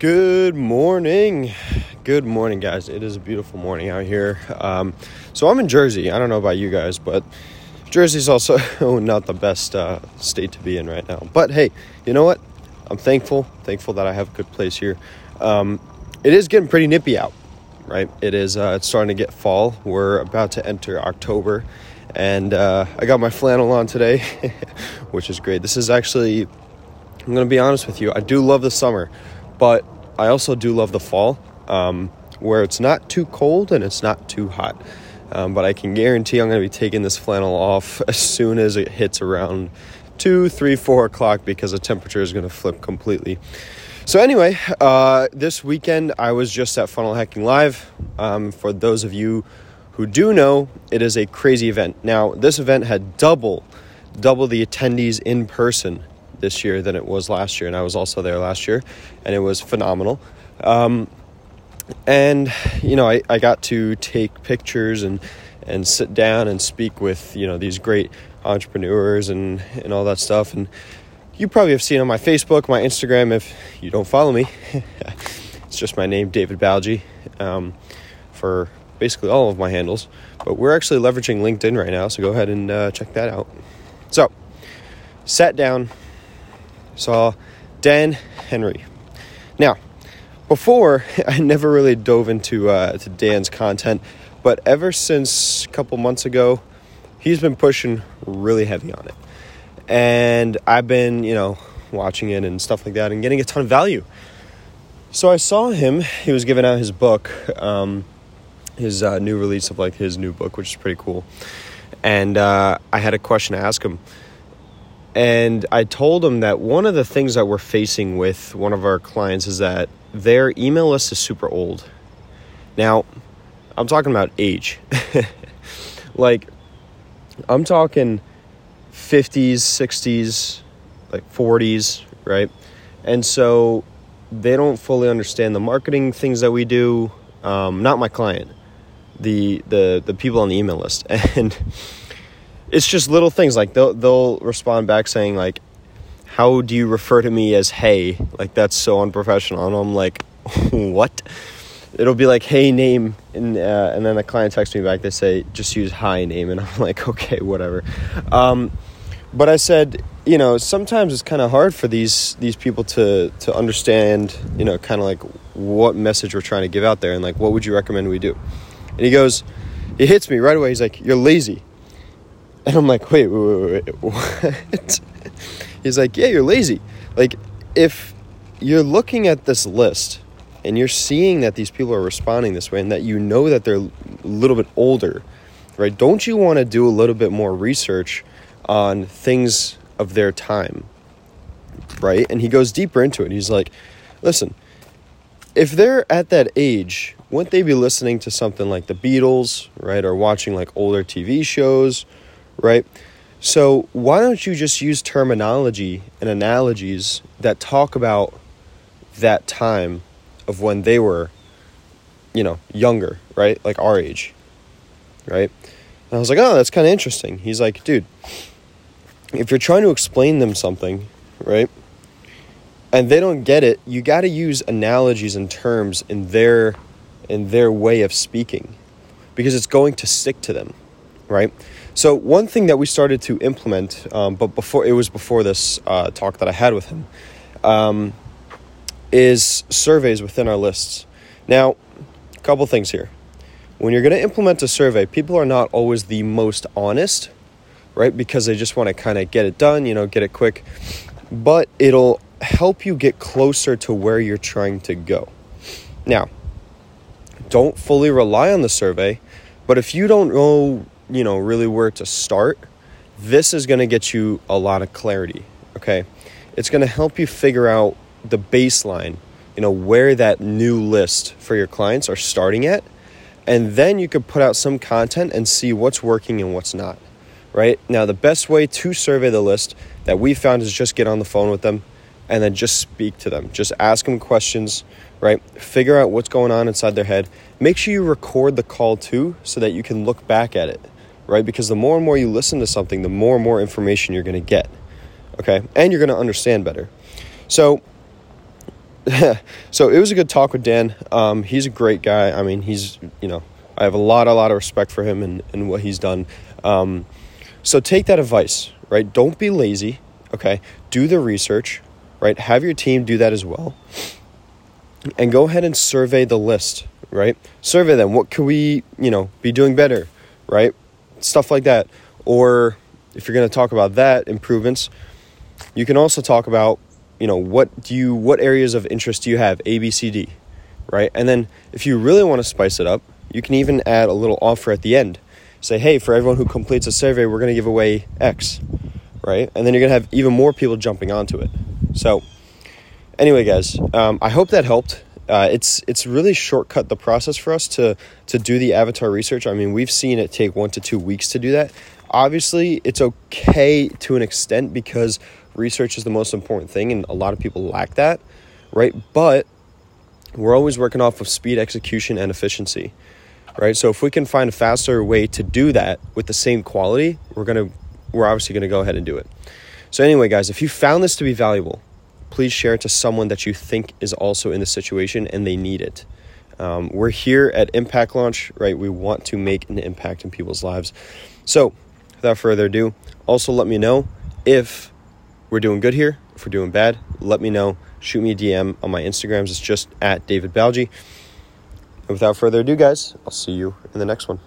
Good morning. Good morning, guys. It is a beautiful morning out here. Um, so I'm in Jersey. I don't know about you guys, but Jersey's also not the best uh, state to be in right now. But hey, you know what? I'm thankful. Thankful that I have a good place here. Um, it is getting pretty nippy out, right? It is. Uh, it's starting to get fall. We're about to enter October, and uh, I got my flannel on today, which is great. This is actually. I'm going to be honest with you. I do love the summer but I also do love the fall, um, where it's not too cold and it's not too hot. Um, but I can guarantee I'm going to be taking this flannel off as soon as it hits around two, three, four o'clock because the temperature is going to flip completely. So anyway, uh, this weekend I was just at Funnel Hacking Live. Um, for those of you who do know, it is a crazy event. Now this event had double, double the attendees in person this year than it was last year, and I was also there last year, and it was phenomenal. Um, and you know, I, I got to take pictures and and sit down and speak with you know these great entrepreneurs and and all that stuff. And you probably have seen on my Facebook, my Instagram. If you don't follow me, it's just my name, David Balgi, um, for basically all of my handles. But we're actually leveraging LinkedIn right now, so go ahead and uh, check that out. So, sat down, saw Dan Henry. Now, before I never really dove into uh, to Dan's content, but ever since a couple months ago, he's been pushing really heavy on it, and I've been you know watching it and stuff like that, and getting a ton of value. So I saw him; he was giving out his book, um, his uh, new release of like his new book, which is pretty cool. And uh, I had a question to ask him and I told him that one of the things that we're facing with one of our clients is that their email list is super old. Now, I'm talking about age. like, I'm talking 50s, 60s, like 40s, right? And so they don't fully understand the marketing things that we do. Um, not my client, the the the people on the email list, and it's just little things like they'll they'll respond back saying like how do you refer to me as hey? Like that's so unprofessional. And i'm like what? It'll be like hey name and uh, and then the client texts me back they say just use hi name and i'm like okay whatever. Um, but i said you know sometimes it's kind of hard for these these people to to understand you know kind of like what message we're trying to give out there and like what would you recommend we do? And he goes he hits me right away. He's like you're lazy and I'm like, wait, wait, wait, wait, what? He's like, yeah, you're lazy. Like, if you're looking at this list and you're seeing that these people are responding this way and that you know that they're a little bit older, right? Don't you want to do a little bit more research on things of their time, right? And he goes deeper into it. He's like, listen, if they're at that age, wouldn't they be listening to something like the Beatles, right? Or watching like older TV shows? Right? So, why don't you just use terminology and analogies that talk about that time of when they were, you know, younger, right? Like our age, right? And I was like, oh, that's kind of interesting. He's like, dude, if you're trying to explain them something, right? And they don't get it, you got to use analogies and terms in their in their way of speaking because it's going to stick to them, right? So one thing that we started to implement, um, but before it was before this uh, talk that I had with him, um, is surveys within our lists. Now, a couple things here. When you're going to implement a survey, people are not always the most honest, right? Because they just want to kind of get it done, you know, get it quick. But it'll help you get closer to where you're trying to go. Now, don't fully rely on the survey, but if you don't know you know, really where to start, this is going to get you a lot of clarity, okay? It's going to help you figure out the baseline, you know, where that new list for your clients are starting at. And then you could put out some content and see what's working and what's not, right? Now, the best way to survey the list that we found is just get on the phone with them and then just speak to them. Just ask them questions, right? Figure out what's going on inside their head. Make sure you record the call too so that you can look back at it right? Because the more and more you listen to something, the more and more information you're going to get, okay? And you're going to understand better. So, so it was a good talk with Dan. Um, he's a great guy. I mean, he's you know I have a lot a lot of respect for him and, and what he's done. Um, so take that advice, right? Don't be lazy. Okay, do the research, right? Have your team do that as well, and go ahead and survey the list, right? Survey them. What could we you know be doing better, right? Stuff like that. Or if you're going to talk about that improvements, you can also talk about you know what do you what areas of interest do you have? A b c d right? And then if you really want to spice it up you can even add a little offer at the end. Say hey for everyone who completes a survey we're going to give away x right? And then you're going to have even more people jumping onto it. So anyway guys um, i hope that helped uh, it's it's really shortcut the process for us to to do the avatar research i mean we've seen it take one to two weeks to do that obviously it's okay to an extent because research is the most important thing, and a lot of people lack that, right? But we're always working off of speed, execution, and efficiency, right? So if we can find a faster way to do that with the same quality, we're gonna we're obviously gonna go ahead and do it. So anyway, guys, if you found this to be valuable, please share it to someone that you think is also in the situation and they need it. Um, we're here at Impact Launch, right? We want to make an impact in people's lives. So, without further ado, also let me know if we're doing good here. If we're doing bad, let me know. Shoot me a DM on my Instagrams. It's just at David Balgi. And without further ado, guys, I'll see you in the next one.